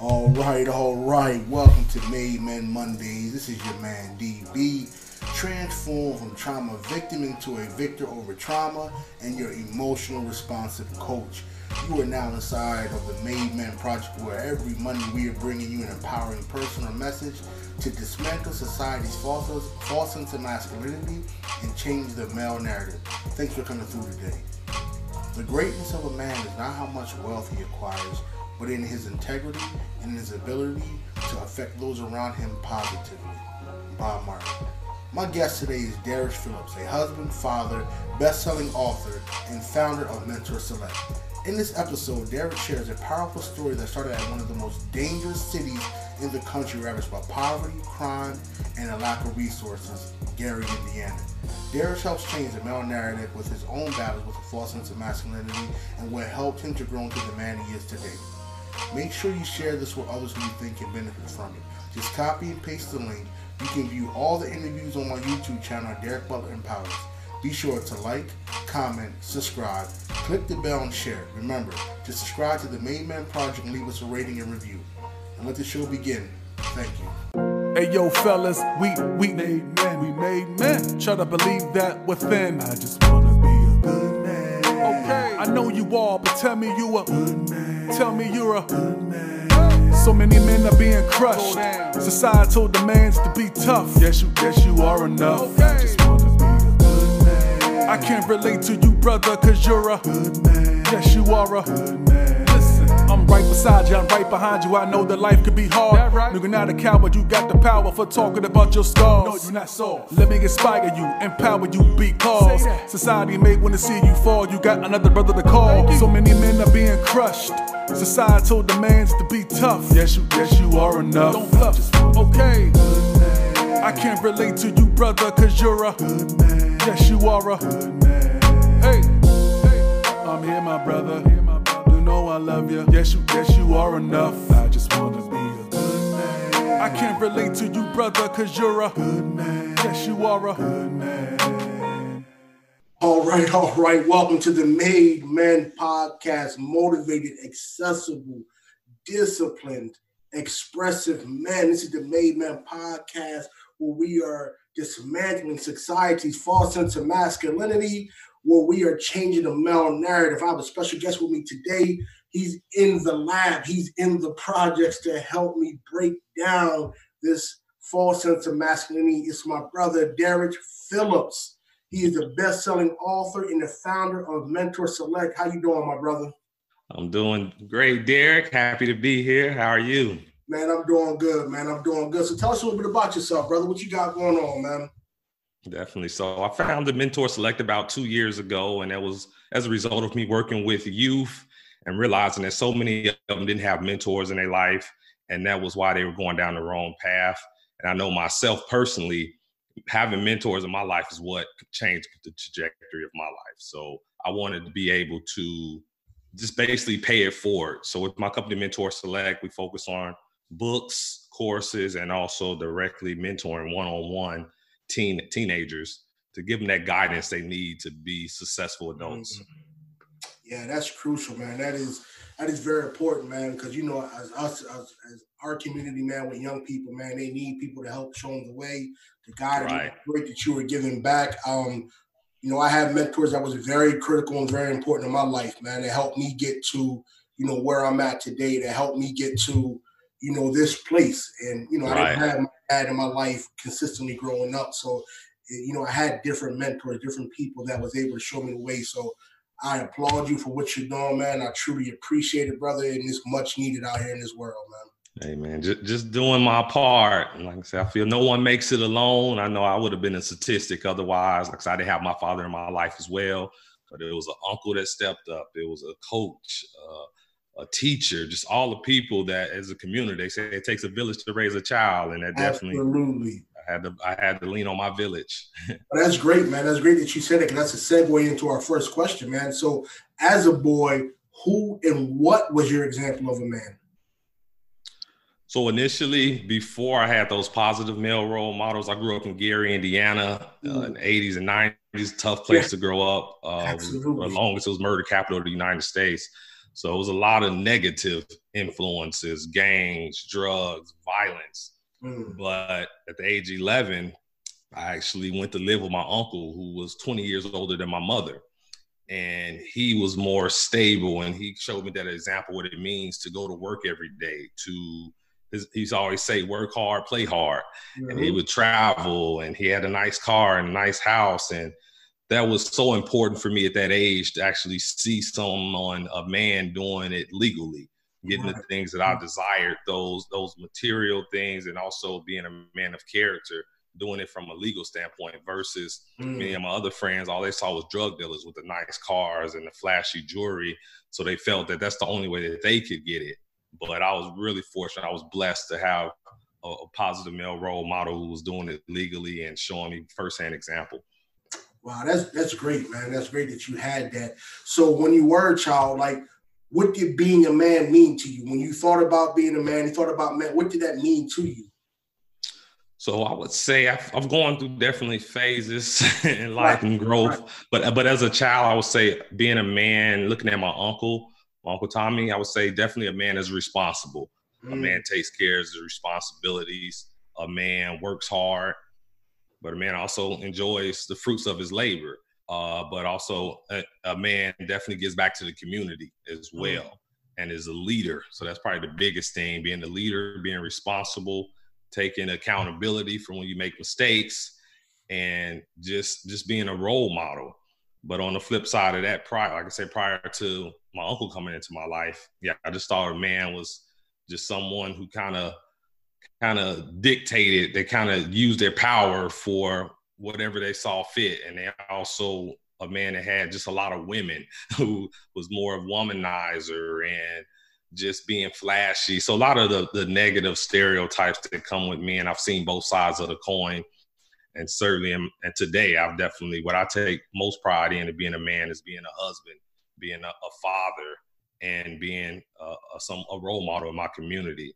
All right, all right. Welcome to Made Men Mondays. This is your man DB. Transform from trauma victim into a victor over trauma and your emotional responsive coach. You are now inside of the Made Men Project, where every Monday we are bringing you an empowering personal message to dismantle society's false, false sense of masculinity and change the male narrative. Thanks for coming through today. The greatness of a man is not how much wealth he acquires but in his integrity and his ability to affect those around him positively. Bob Marley. My guest today is Derek Phillips, a husband, father, best-selling author, and founder of Mentor Select. In this episode, Derek shares a powerful story that started at one of the most dangerous cities in the country ravaged by poverty, crime, and a lack of resources, Gary, Indiana. Derek helps change the male narrative with his own battles with a false sense of masculinity and what helped him to grow into the man he is today. Make sure you share this with others who you think can benefit from it. Just copy and paste the link. You can view all the interviews on my YouTube channel, Derek Butler Empowers. Be sure to like, comment, subscribe, click the bell, and share. Remember to subscribe to the Made Men Project and leave us a rating and review. And let the show begin. Thank you. Hey yo, fellas, we we made men, we made men. Try to believe that within. I just wanna know you are, but tell me you a good man. Tell me you're a good man. So many men are being crushed. Societal demands to be tough. Yes, you, yes, you are enough. I just wanna be a good man. I can't relate to you, brother, cause you're a good man. Yes, you are a good man. Right beside you, I'm right behind you. I know that life could be hard. Right? Nigga, not a coward, you got the power for talking about your scars. No, you're not soft. Let me inspire you, empower you because society may wanna see you fall. You got another brother to call. So many men are being crushed. Societal demands to be tough. Yes, you, yes, you are enough. Don't bluff. Okay. I can't relate to you, brother, cause you're a good man. Yes, you are a good man. Hey, hey, I'm here, my brother. Know I love you. Yes, you, yes, you are enough. I just wanna be a good man. I can't relate to you, brother, cause you're a good man. Yes, you are a good man. All right, all right. Welcome to the Made Men podcast. Motivated, accessible, disciplined, expressive men. This is the Made Men podcast where we are dismantling society's false sense of masculinity, where we are changing the male narrative. I have a special guest with me today. He's in the lab, he's in the projects to help me break down this false sense of masculinity. It's my brother, Derek Phillips. He is the best-selling author and the founder of Mentor Select. How you doing, my brother? I'm doing great, Derek. Happy to be here. How are you? Man, I'm doing good, man. I'm doing good. So tell us a little bit about yourself, brother. What you got going on, man? Definitely. So I found the Mentor Select about two years ago, and that was as a result of me working with youth and realizing that so many of them didn't have mentors in their life, and that was why they were going down the wrong path. And I know myself personally, having mentors in my life is what changed the trajectory of my life. So I wanted to be able to just basically pay it forward. So with my company Mentor Select, we focus on books, courses, and also directly mentoring one-on-one teen teenagers to give them that guidance they need to be successful adults. Mm-hmm. Yeah, that's crucial, man. That is that is very important, man. Because you know, as us, as, as, our community, man, with young people, man, they need people to help show them the way, to guide right. them. Great that you were giving back. Um, you know, I had mentors that was very critical and very important in my life, man. They helped me get to, you know, where I'm at today. To help me get to, you know, this place. And you know, right. I didn't have my dad in my life consistently growing up, so you know, I had different mentors, different people that was able to show me the way. So I applaud you for what you're doing, man. I truly appreciate it, brother, and it's much needed out here in this world, man. Hey man, just just doing my part. Like I said, I feel no one makes it alone. I know I would have been a statistic otherwise. Like I said, I didn't have my father in my life as well, but it was an uncle that stepped up. It was a coach, uh, a teacher, just all the people that as a community, they say it takes a village to raise a child, and that definitely absolutely had to I had to lean on my village. well, that's great, man. That's great that you said it. That's a segue into our first question, man. So, as a boy, who and what was your example of a man? So initially, before I had those positive male role models, I grew up in Gary, Indiana, uh, in the 80s and 90s. Tough place yeah. to grow up. Uh, for the longest, it was murder capital of the United States. So it was a lot of negative influences, gangs, drugs, violence. Mm. But at the age 11, I actually went to live with my uncle who was 20 years older than my mother. And he was more stable and he showed me that example what it means to go to work every day, to he's always say work hard, play hard. Mm-hmm. And he mm-hmm. would travel and he had a nice car and a nice house. And that was so important for me at that age to actually see someone, on a man doing it legally, getting right. the things that I mm-hmm. desired, those those material things, and also being a man of character doing it from a legal standpoint versus mm. me and my other friends all they saw was drug dealers with the nice cars and the flashy jewelry so they felt that that's the only way that they could get it but i was really fortunate i was blessed to have a, a positive male role model who was doing it legally and showing me firsthand example wow that's that's great man that's great that you had that so when you were a child like what did being a man mean to you when you thought about being a man you thought about man what did that mean to you so I would say I've, I've gone through definitely phases in life right. and growth, right. but but as a child, I would say being a man, looking at my uncle, my uncle Tommy, I would say definitely a man is responsible. Mm. A man takes care of his responsibilities. A man works hard, but a man also enjoys the fruits of his labor. Uh, but also a, a, man definitely gives back to the community as mm. well, mm. and is a leader. So that's probably the biggest thing: being the leader, being responsible taking accountability for when you make mistakes and just just being a role model but on the flip side of that prior like i said prior to my uncle coming into my life yeah i just thought a man was just someone who kind of kind of dictated they kind of used their power for whatever they saw fit and they also a man that had just a lot of women who was more of womanizer and just being flashy. So a lot of the, the negative stereotypes that come with men, I've seen both sides of the coin. And certainly, and today, I've definitely what I take most pride in being a man is being a husband, being a, a father, and being a, a, some a role model in my community.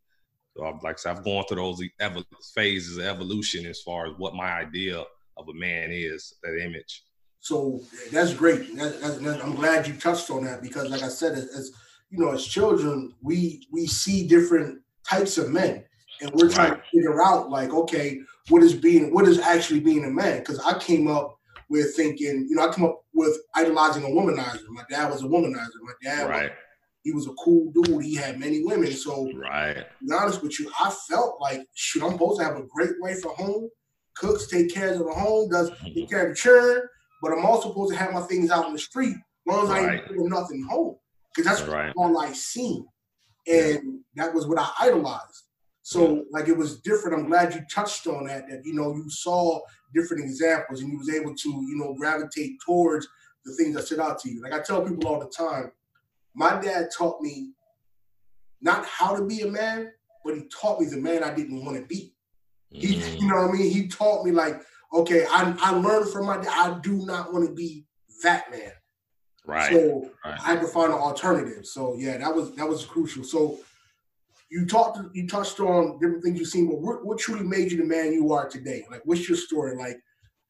So, like I said, I've gone through those ev- phases of evolution as far as what my idea of a man is, that image. So that's great. That, that's, that's, I'm glad you touched on that because, like I said, as you know, as children, we we see different types of men, and we're trying to figure out like, okay, what is being, what is actually being a man? Because I came up with thinking, you know, I come up with idolizing a womanizer. My dad was a womanizer. My dad, right. Was, he was a cool dude. He had many women. So, right. To be honest with you, I felt like, shoot, I'm supposed to have a great wife at home, cooks, take care of the home, does mm-hmm. take care of the children, but I'm also supposed to have my things out in the street, as long as right. I ain't doing nothing home because that's right. all I seen, and that was what I idolized. So like it was different. I'm glad you touched on that. That you know you saw different examples and you was able to you know gravitate towards the things that stood out to you. Like I tell people all the time, my dad taught me not how to be a man, but he taught me the man I didn't want to be. He, mm. you know what I mean? He taught me like, okay, I, I learned from my dad. I do not want to be that man. Right. So right. I had to find an alternative. So yeah, that was that was crucial. So you talked you touched on different things you've seen, but what, what truly made you the man you are today? Like, what's your story? Like,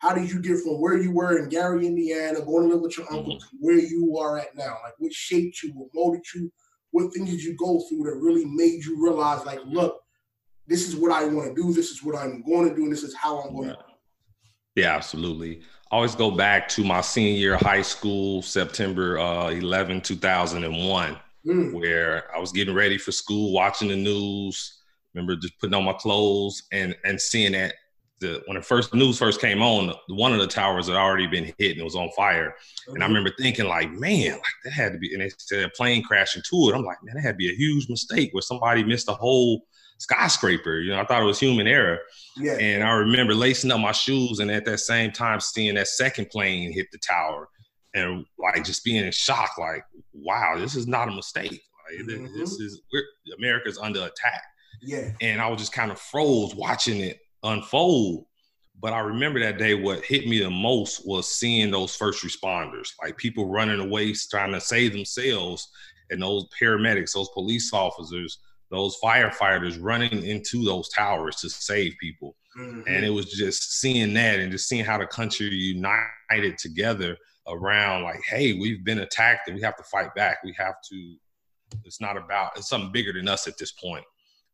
how did you get from where you were in Gary, Indiana, going to live with your uncle, mm-hmm. to where you are at now? Like, what shaped you? What molded you? What things did you go through that really made you realize, like, look, this is what I want to do. This is what I'm going to do, and this is how I'm going yeah. to. Yeah, absolutely I always go back to my senior year of high school, September uh, 11, 2001, mm. where I was getting ready for school, watching the news. Remember just putting on my clothes and and seeing that the when the first news first came on, one of the towers had already been hit and it was on fire. And I remember thinking like, man, like that had to be. And they said a plane crashed into it. I'm like, man, that had to be a huge mistake where somebody missed a whole skyscraper. You know, I thought it was human error. Yeah. And I remember lacing up my shoes and at that same time seeing that second plane hit the tower and like just being in shock, like, wow, this is not a mistake. Like, mm-hmm. This is America's under attack. Yeah. And I was just kind of froze watching it unfold. But I remember that day, what hit me the most was seeing those first responders, like people running away, trying to save themselves, and those paramedics, those police officers those firefighters running into those towers to save people. Mm-hmm. And it was just seeing that and just seeing how the country united together around like, hey, we've been attacked and we have to fight back. We have to it's not about it's something bigger than us at this point.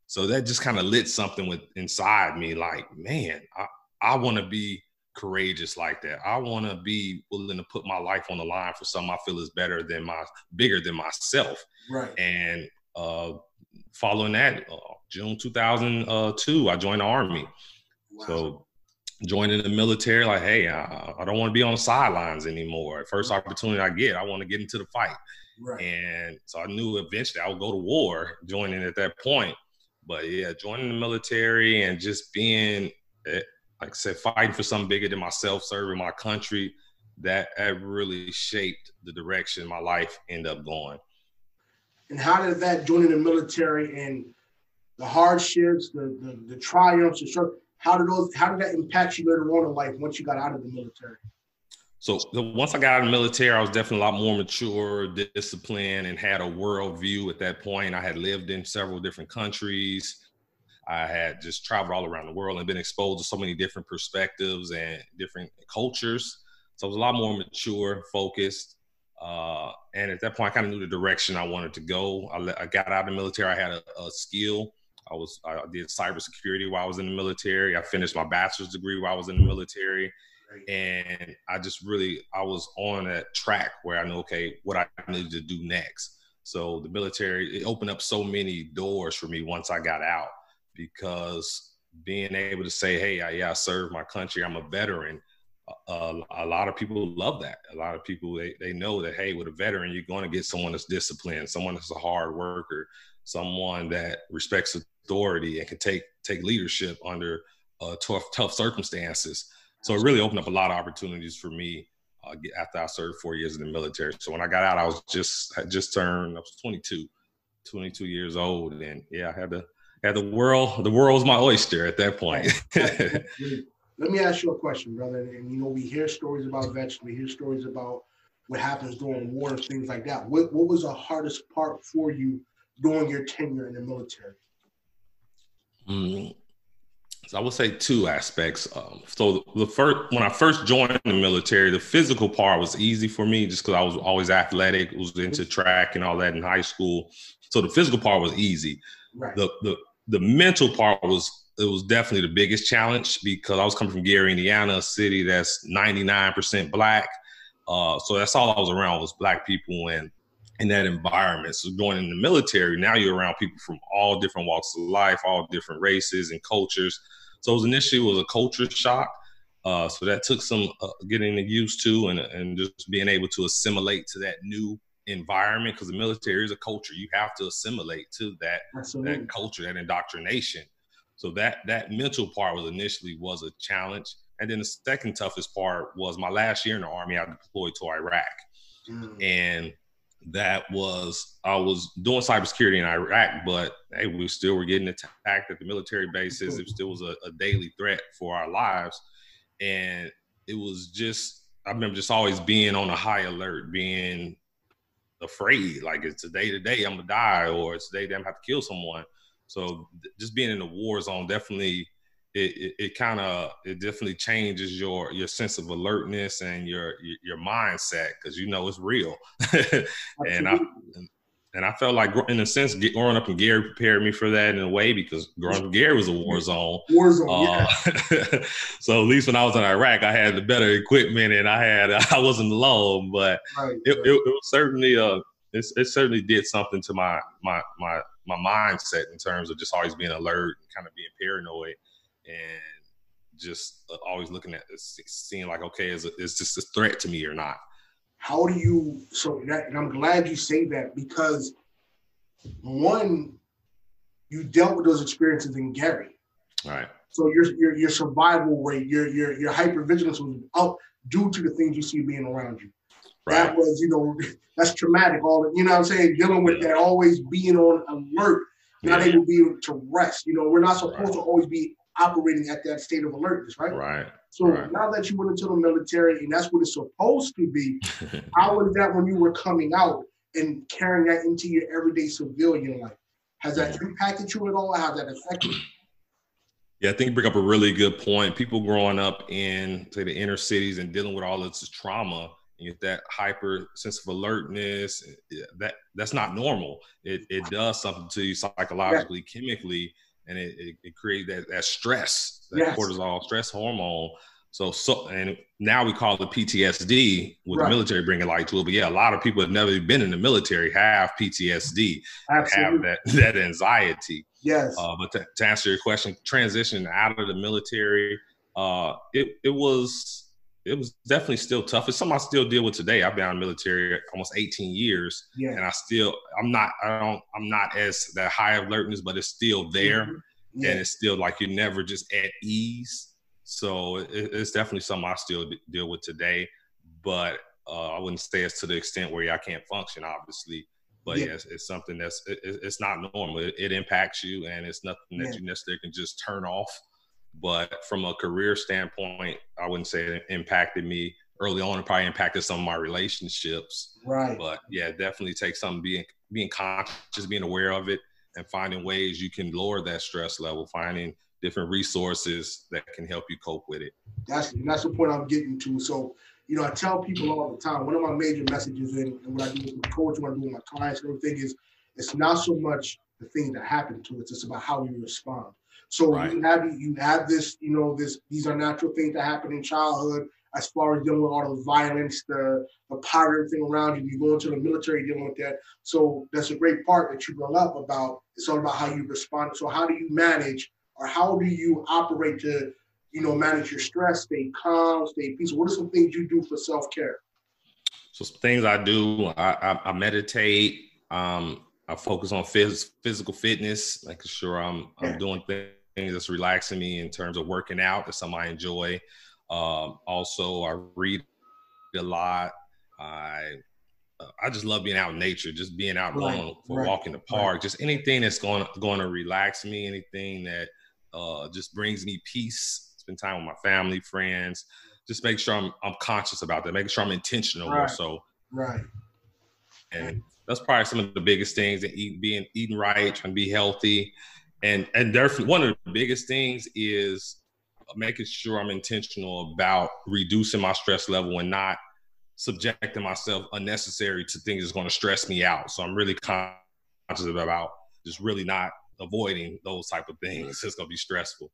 So that just kind of lit something with inside me, like, man, I, I want to be courageous like that. I want to be willing to put my life on the line for something I feel is better than my bigger than myself. Right. And uh, following that, uh, June 2002, I joined the army. Wow. So joining the military, like, hey, I, I don't want to be on the sidelines anymore. First opportunity I get, I want to get into the fight. Right. And so I knew eventually I would go to war, joining at that point. But yeah, joining the military and just being, eh, like I said, fighting for something bigger than myself, serving my country, that, that really shaped the direction my life ended up going. And how did that joining the military and the hardships, the the, the triumphs, the how did those how did that impact you later on in life once you got out of the military? So once I got out of the military, I was definitely a lot more mature, disciplined, and had a world view at that point. I had lived in several different countries. I had just traveled all around the world and been exposed to so many different perspectives and different cultures. So I was a lot more mature, focused. Uh, and at that point, I kind of knew the direction I wanted to go. I, I got out of the military. I had a, a, skill. I was I did cybersecurity while I was in the military. I finished my bachelor's degree while I was in the military and I just really I was on that track where I know okay what I needed to do next. So the military it opened up so many doors for me once I got out because being able to say hey I, yeah I served my country I'm a veteran. A lot of people love that. A lot of people they, they know that hey, with a veteran, you're going to get someone that's disciplined, someone that's a hard worker, someone that respects authority and can take take leadership under uh, tough tough circumstances. So it really opened up a lot of opportunities for me uh, after I served four years in the military. So when I got out, I was just I just turned I was 22, 22 years old, and yeah, I had to had the world the world was my oyster at that point. Let me ask you a question, brother. And you know, we hear stories about vets, we hear stories about what happens during war and things like that. What what was the hardest part for you during your tenure in the military? Mm, so I would say two aspects. Um, so the first, when I first joined the military, the physical part was easy for me just because I was always athletic, was into track and all that in high school. So the physical part was easy. Right. The the the mental part was it was definitely the biggest challenge because I was coming from Gary, Indiana, a city that's 99% black. Uh, so that's all I was around was black people and in that environment. So going in the military, now you're around people from all different walks of life, all different races and cultures. So it was initially it was a culture shock. Uh, so that took some uh, getting used to and, and just being able to assimilate to that new environment because the military is a culture. You have to assimilate to that that culture, that indoctrination. So that that mental part was initially was a challenge. And then the second toughest part was my last year in the army. I deployed to Iraq, mm. and that was I was doing cybersecurity in Iraq, but hey, we still were getting attacked at the military bases. It still was a, a daily threat for our lives, and it was just I remember just always being on a high alert, being afraid. Like it's today today I'm gonna die, or it's today I'm gonna have to kill someone. So just being in the war zone definitely it, it, it kind of it definitely changes your your sense of alertness and your your mindset because you know it's real and i and i felt like in a sense growing up in gary prepared me for that in a way because growing up gary was a war zone war zone uh, yeah. so at least when i was in iraq i had the better equipment and i had i wasn't alone but right, it, right. It, it, was certainly uh it, it certainly did something to my my my my mindset in terms of just always being alert and kind of being paranoid and just uh, always looking at this, seeing like, okay, is, is this a threat to me or not? How do you, so that, and I'm glad you say that because one, you dealt with those experiences in Gary. Right. So your, your, your survival rate, your, your, your hypervigilance was up due to the things you see being around you. Right. That was, you know, that's traumatic. All you know, what I'm saying, dealing with that, always being on alert, not able to be able to rest. You know, we're not supposed right. to always be operating at that state of alertness, right? Right. So right. now that you went into the military and that's what it's supposed to be, how was that when you were coming out and carrying that into your everyday civilian life? Has that impacted you at all? How that affected you? Yeah, I think you bring up a really good point. People growing up in say the inner cities and dealing with all this trauma, you get that hyper sense of alertness. Eh, that that's not normal. It it does something to you psychologically, yeah. chemically, and it, it, it, creates that that stress, that yes. cortisol stress hormone. So so and now we call it PTSD with right. the military bringing light to it. But yeah, a lot of people have never been in the military have PTSD, Absolutely. have that that anxiety. Yes. Uh, but to, to, answer your question, transitioning out of the military, uh, it it was it was definitely still tough. It's something I still deal with today. I've been in the military almost 18 years, yeah. and I still I'm not I don't I'm not as that high alertness, but it's still there, mm-hmm. yeah. and it's still like you're never just at ease. So it, it's definitely something I still d- deal with today, but uh, I wouldn't say it's to the extent where I can't function, obviously. But yeah, yeah it's, it's, something that's it, it's not normal. It, it, impacts you, and it's nothing that you necessarily can just turn off but from a career standpoint, I wouldn't say it impacted me early on. It probably impacted some of my relationships. Right. But yeah, definitely take some being being conscious, being aware of it, and finding ways you can lower that stress level. Finding different resources that can help you cope with it. That's that's the point I'm getting to. So, you know, I tell people all the time. One of my major messages in, and what I do with my coach, what I do with my clients, and everything is, it's not so much the thing that happened to us; it's about how we respond. So right. you have you have this, you know, this these are natural things that happen in childhood as far as dealing with all the violence, the the pirate thing around you. You go into the military dealing with that. So that's a great part that you brought up about. It's all about how you respond. So how do you manage, or how do you operate to, you know, manage your stress, stay calm, stay peaceful? What are some things you do for self care? So some things I do, I, I, I meditate. Um, I focus on phys- physical fitness, making sure I'm I'm doing things that's relaxing me in terms of working out. That's something I enjoy. Um, also, I read a lot. I uh, I just love being out in nature, just being out right, going for right, a walk in the park, right. just anything that's going going to relax me, anything that uh, just brings me peace. Spend time with my family, friends. Just make sure I'm I'm conscious about that, making sure I'm intentional. Right. Also, right. And that's probably some of the biggest things that eat, being eating right, trying to be healthy, and and therefore one of the biggest things is making sure I'm intentional about reducing my stress level and not subjecting myself unnecessary to things that's going to stress me out. So I'm really conscious about just really not avoiding those type of things. It's going to be stressful.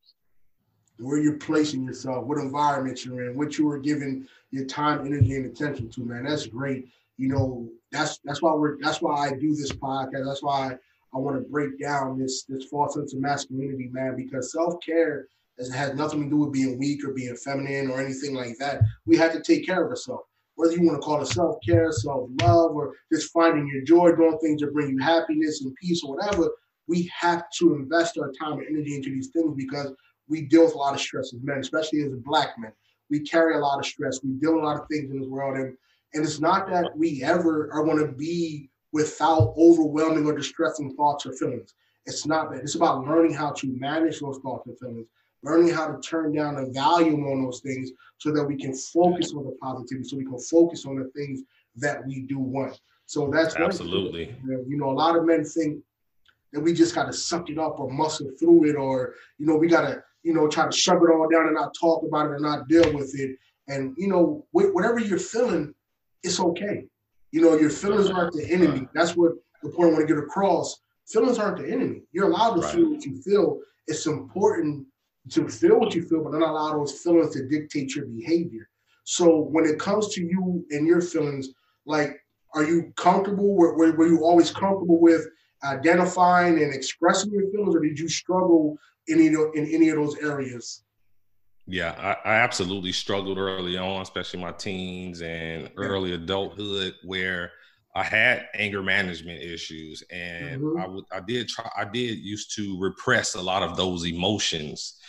Where you're placing yourself, what environment you're in, what you were giving your time, energy, and attention to, man. That's great. You know, that's that's why we're that's why I do this podcast. That's why I want to break down this this false sense of masculinity, man, because self care has nothing to do with being weak or being feminine or anything like that. We have to take care of ourselves. Whether you want to call it self care, self love, or just finding your joy, doing things that bring you happiness and peace or whatever, we have to invest our time and energy into these things because we deal with a lot of stress as men, especially as black men. We carry a lot of stress. We deal with a lot of things in this world, and and it's not that we ever are going to be without overwhelming or distressing thoughts or feelings. It's not that. It's about learning how to manage those thoughts and feelings, learning how to turn down the volume on those things so that we can focus on the positivity, so we can focus on the things that we do want. So that's absolutely. You know, a lot of men think that we just got to suck it up or muscle through it, or you know, we got to you know try to shove it all down and not talk about it and not deal with it. And you know, whatever you're feeling, it's okay. You know, your feelings aren't the enemy. That's what the point I want to get across. Feelings aren't the enemy. You're allowed to right. feel what you feel. It's important to feel what you feel, but not allow those feelings to dictate your behavior. So when it comes to you and your feelings, like, are you comfortable? Were, were, were you always comfortable with identifying and expressing your feelings, or did you struggle in any, in any of those areas? Yeah, I, I, absolutely struggled early on, especially my teens and early adulthood, where I had anger management issues, and mm-hmm. I would I did try I did used to repress a lot of those emotions.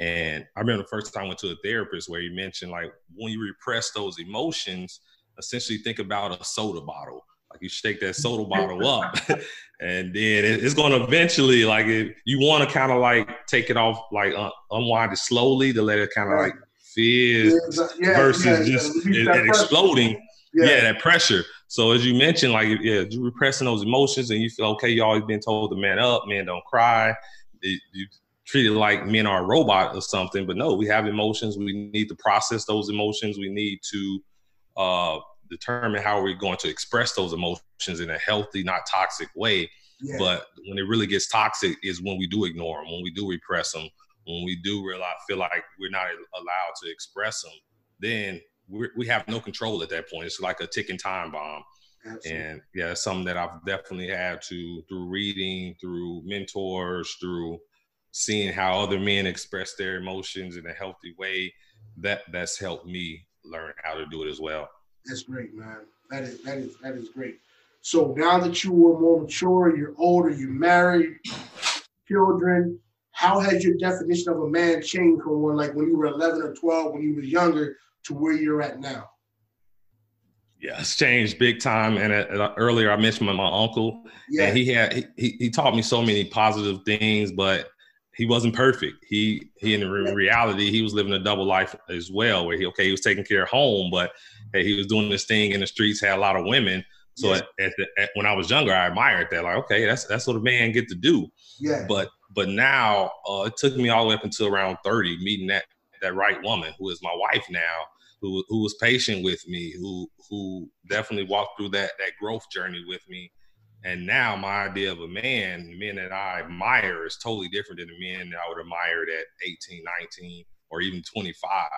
And I remember the first time I went to a therapist where he mentioned like when you repress those emotions, essentially think about a soda bottle. Like you shake that soda bottle up, and then it's going to eventually like if you want to kind of like take it off, like uh, unwind it slowly to let it kind of like fizz yeah, versus yeah, just it, it exploding. Yeah. yeah. that pressure. So as you mentioned, like yeah, you're repressing those emotions, and you feel okay. You always been told to man up, man don't cry. It, you treat it like men are a robot or something, but no, we have emotions. We need to process those emotions. We need to uh, determine how we're going to express those emotions in a healthy, not toxic way. Yeah. But when it really gets toxic is when we do ignore them, when we do repress them, when we do realize feel like we're not allowed to express them. Then we have no control at that point. It's like a ticking time bomb. Absolutely. And yeah, it's something that I've definitely had to through reading, through mentors, through seeing how other men express their emotions in a healthy way. That that's helped me learn how to do it as well. That's great, man. That is that is that is great. So now that you are more mature, you're older, you're married, children, how has your definition of a man changed from when like when you were 11 or 12 when you were younger to where you're at now? Yeah, it's changed big time. And uh, uh, earlier I mentioned my, my uncle. Yeah, and he had he, he taught me so many positive things, but he wasn't perfect. He he in reality he was living a double life as well, where he okay he was taking care of home, but hey, he was doing this thing in the streets, had a lot of women. So yeah. at, at, the, at, when I was younger, I admired that. Like, okay, that's that's what a man get to do. Yeah. But but now uh, it took me all the way up until around thirty, meeting that that right woman who is my wife now, who who was patient with me, who who definitely walked through that that growth journey with me. And now my idea of a man, men that I admire is totally different than the men that I would admire at 18, 19, or even 25.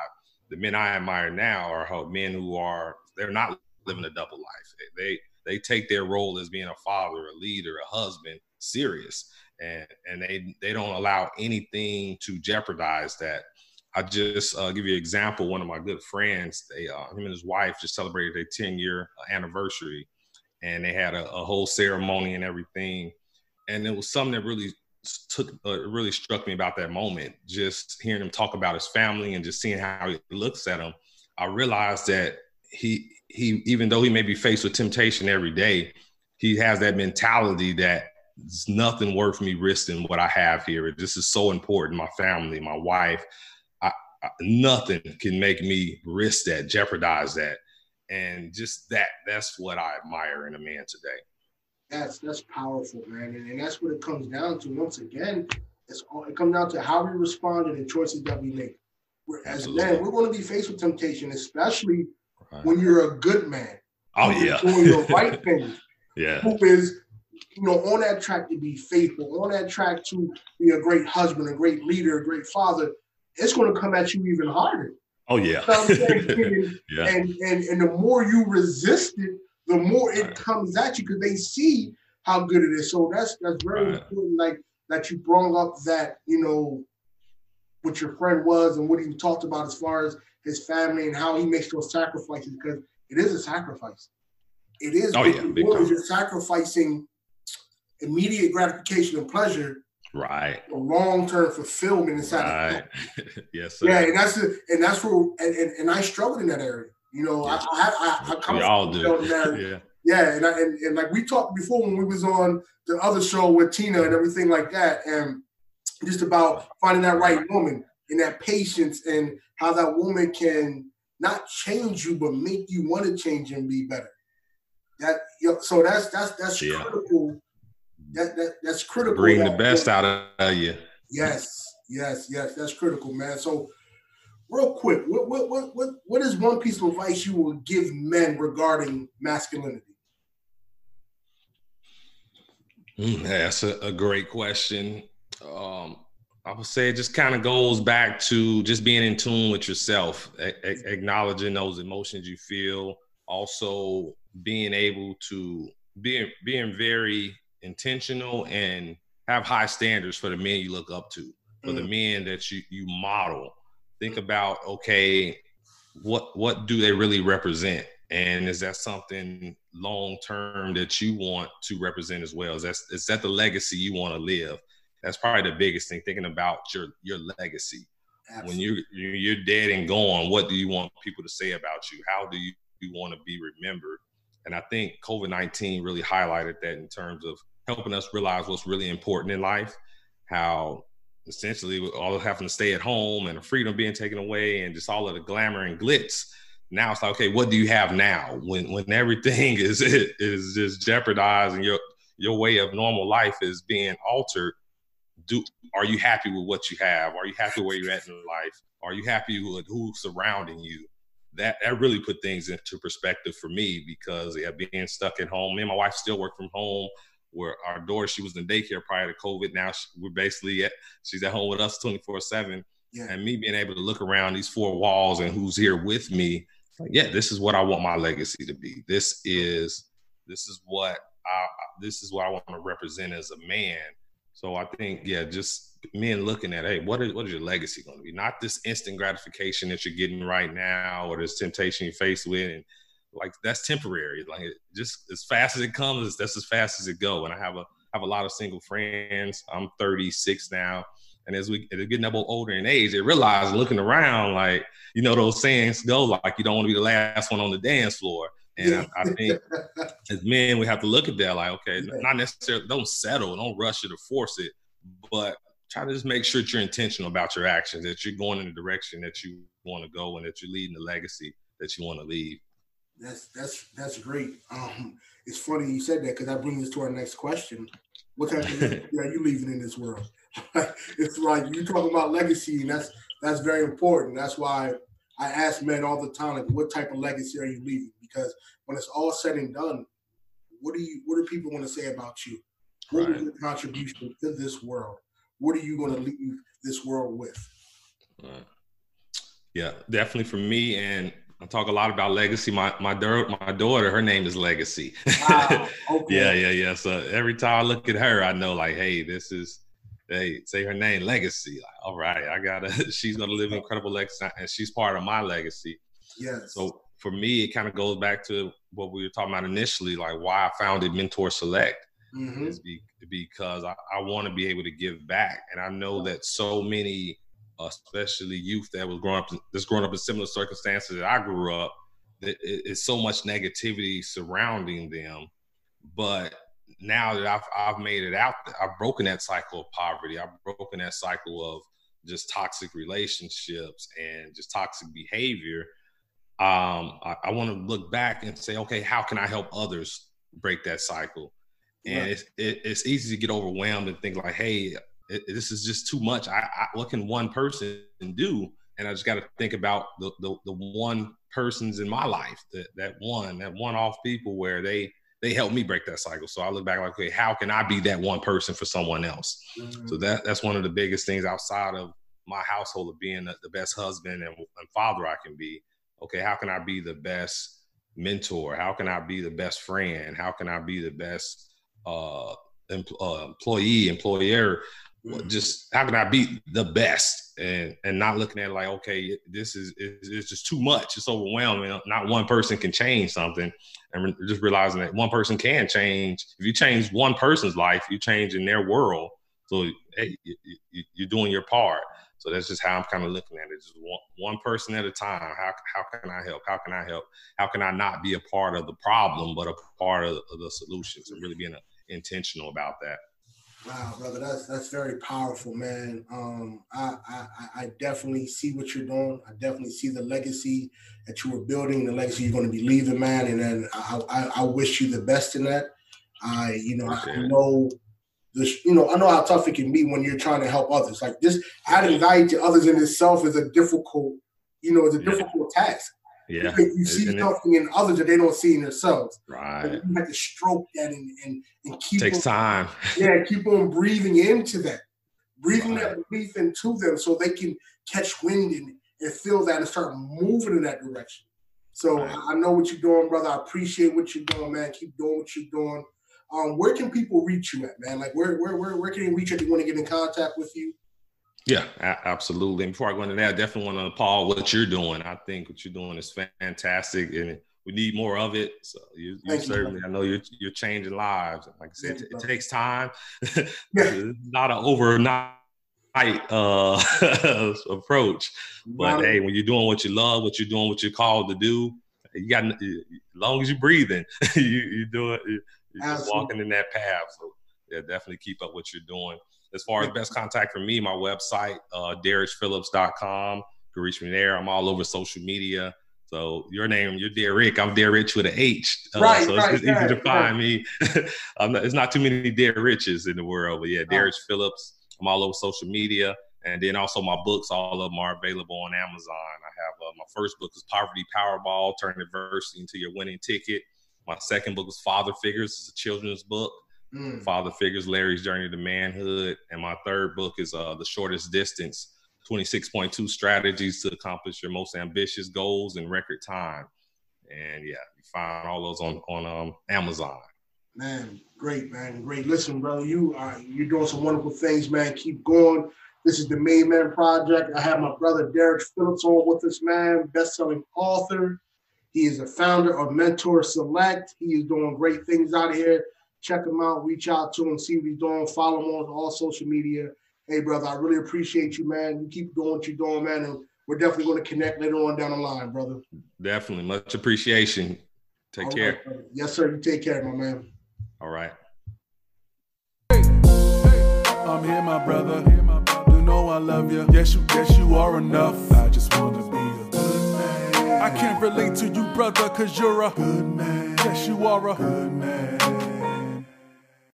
The men I admire now are men who are they're not living a double life. They they take their role as being a father, a leader, a husband serious, and and they they don't allow anything to jeopardize that. I just uh, give you an example. One of my good friends, they, uh, him and his wife just celebrated their 10 year anniversary, and they had a, a, whole ceremony and everything. And it was something that really took, uh, really struck me about that moment. Just hearing him talk about his family and just seeing how he looks at them, I realized that he he even though he may be faced with temptation every day, he has that mentality that it's nothing worth me risking what I have here. This is so important. My family, my wife, I, I, nothing can make me risk that, jeopardize that, and just that. That's what I admire in a man today. That's that's powerful, man, and, and that's what it comes down to. Once again, it's all, it comes down to how we respond to the choices that we make. We're, As men, we're going to be faced with temptation, especially right. when you're a good man. Oh yeah, doing the right thing. yeah, who is you know on that track to be faithful, on that track to be a great husband, a great leader, a great father. It's going to come at you even harder. Oh yeah. and, yeah. And, and and the more you resist it, the more it right. comes at you because they see how good it is. So that's that's very right. important. Like that you brought up that you know what your friend was and what he talked about as far as his family and how he makes those sacrifices because it is a sacrifice. It is. Oh yeah, you're sacrificing immediate gratification and pleasure. Right. Long term fulfillment inside. Right. yes. Sir. Yeah, and that's the, and that's where and, and, and I struggled in that area. You know, yeah. I, I I, I come we all do. yeah. Yeah, and, I, and and like we talked before when we was on the other show with Tina and everything like that, and just about finding that right woman and that patience and how that woman can not change you but make you want to change and be better. That so that's that's that's yeah. critical. That, that that's critical. Bring the best out of you. Yes, yes, yes. That's critical, man. So real quick, what what what what what is one piece of advice you will give men regarding masculinity? Mm, that's a, a, great question. Um, I would say it just kind of goes back to just being in tune with yourself, a- a- acknowledging those emotions you feel, also being able to being being very intentional and have high standards for the men you look up to, for mm. the men that you you model. Think about okay, what what do they really represent, and is that something long term that you want to represent as well? Is that is that the legacy you want to live? that's probably the biggest thing thinking about your your legacy Absolutely. when you you're dead and gone what do you want people to say about you how do you, you want to be remembered and i think covid-19 really highlighted that in terms of helping us realize what's really important in life how essentially all of having to stay at home and freedom being taken away and just all of the glamour and glitz now it's like okay what do you have now when when everything is is just jeopardized and your your way of normal life is being altered do are you happy with what you have? Are you happy where you're at in life? Are you happy with who's surrounding you? that that really put things into perspective for me because yeah, being stuck at home. Me and my wife still work from home. Where our daughter, she was in daycare prior to COVID. Now she, we're basically at she's at home with us twenty four seven. And me being able to look around these four walls and who's here with me, like, yeah, this is what I want my legacy to be. This is this is what I this is what I want to represent as a man. So I think, yeah, just men looking at, hey, what is what is your legacy going to be? Not this instant gratification that you're getting right now, or this temptation you're faced with, and like that's temporary. Like just as fast as it comes, that's as fast as it go. And I have a have a lot of single friends. I'm 36 now. And as we as getting up older in age, they realize looking around, like, you know, those sayings go like you don't want to be the last one on the dance floor. And. I, I, think as men, we have to look at that like, okay, yeah. not necessarily don't settle, don't rush it or force it, but try to just make sure that you're intentional about your actions, that you're going in the direction that you want to go, and that you're leading the legacy that you want to leave. That's that's that's great. Um, it's funny you said that because that brings us to our next question. What type of legacy are you leaving in this world? it's like you talk about legacy, and that's that's very important. That's why I ask men all the time, like, what type of legacy are you leaving? Because when it's all said and done, what do you what do people want to say about you? What right. is your contribution to this world? what are you going to leave this world with? Uh, yeah, definitely for me. And I talk a lot about legacy. My my, my daughter, her name is Legacy. Wow. Okay. yeah, yeah, yeah. So every time I look at her, I know like, hey, this is hey, say her name, Legacy. Like, all right, I gotta. she's gonna live an incredible legacy, and she's part of my legacy. Yes. So for me, it kind of goes back to what we were talking about initially, like why I founded Mentor Select mm-hmm. is be, because I, I want to be able to give back. And I know that so many, especially youth that was growing up, that's growing up in similar circumstances that I grew up, that it's so much negativity surrounding them. But now that I've, I've made it out, I've broken that cycle of poverty. I've broken that cycle of just toxic relationships and just toxic behavior. Um, I, I want to look back and say, okay, how can I help others break that cycle? and right. it's it, it's easy to get overwhelmed and think like, hey, it, this is just too much. I, I, what can one person do? And I just got to think about the, the, the one persons in my life that that one that one off people where they they help me break that cycle. So I look back like, okay, how can I be that one person for someone else? Mm-hmm. So that that's one of the biggest things outside of my household of being the, the best husband and, and father I can be. Okay, how can I be the best mentor? How can I be the best friend? How can I be the best uh, empl- uh, employee, employer, mm-hmm. just how can I be the best and and not looking at it like okay this is it's just too much it's overwhelming not one person can change something and just realizing that one person can change if you change one person's life you change in their world so hey you, you're doing your part so that's just how I'm kind of looking at it. Just one, one person at a time. How, how can I help? How can I help? How can I not be a part of the problem, but a part of, of the solutions and really being a, intentional about that. Wow, brother, that's that's very powerful, man. Um, I, I I definitely see what you're doing. I definitely see the legacy that you were building, the legacy you're going to be leaving, man. And then I, I, I wish you the best in that. I you know okay. I know this you know I know how tough it can be when you're trying to help others. Like this adding value to others in itself is a difficult you know it's a difficult yeah. task. Yeah. You see something it? in others that they don't see in themselves. Right. you have to stroke that and, and, and keep takes on, time. Yeah, keep on breathing into that. Breathing right. that belief into them so they can catch wind and, and feel that and start moving in that direction. So right. I know what you're doing, brother. I appreciate what you're doing, man. Keep doing what you're doing. Um, where can people reach you at, man? Like where where where, where can they reach you if they want to get in contact with you? Yeah, absolutely. And before I go into that, I definitely want to applaud what you're doing. I think what you're doing is fantastic, and we need more of it. So you, you certainly, you, I know you're you're changing lives. Like I said, it, it takes time. not an overnight uh, approach, but hey, when you're doing what you love, what you're doing, what you're called to do, you got as long as you're breathing, you you do it. You're walking in that path. So yeah, definitely keep up what you're doing. As far as best contact for me, my website, uh, DerrichPhillips.com. You can reach me there. I'm all over social media. So your name, you're Derrick. I'm Derrich with an H. Uh, right, so right, it's, right, easy to find me. not, it's not too many Derriches in the world, but yeah, Derrick Phillips. I'm all over social media. And then also my books, all of them are available on Amazon. I have uh, my first book is Poverty Powerball, Turn Adversity into Your Winning Ticket. My second book is Father Figures, it's a children's book. Mm. Father Figures, Larry's Journey to Manhood. And my third book is uh, The Shortest Distance, 26.2 Strategies to Accomplish Your Most Ambitious Goals in Record Time. And yeah, you find all those on, on um, Amazon. Man, great, man, great. Listen, brother, you are you're doing some wonderful things, man. Keep going. This is the Made Men Project. I have my brother Derek Phillips on with us, man, best-selling author. He is a founder of Mentor Select. He is doing great things out here. Check him out, reach out to him, see what he's doing, follow him on all social media. Hey, brother, I really appreciate you, man. You keep doing what you're doing, man, and we're definitely going to connect later on down the line, brother. Definitely. Much appreciation. Take all care. Right, yes, sir. You take care, my man. All right. I'm here, my brother. You know I love you. Yes, you, yes, you are enough. I just want to be a good man. I can't relate to you, brother, cause you're a good man. Yes, you are a good man.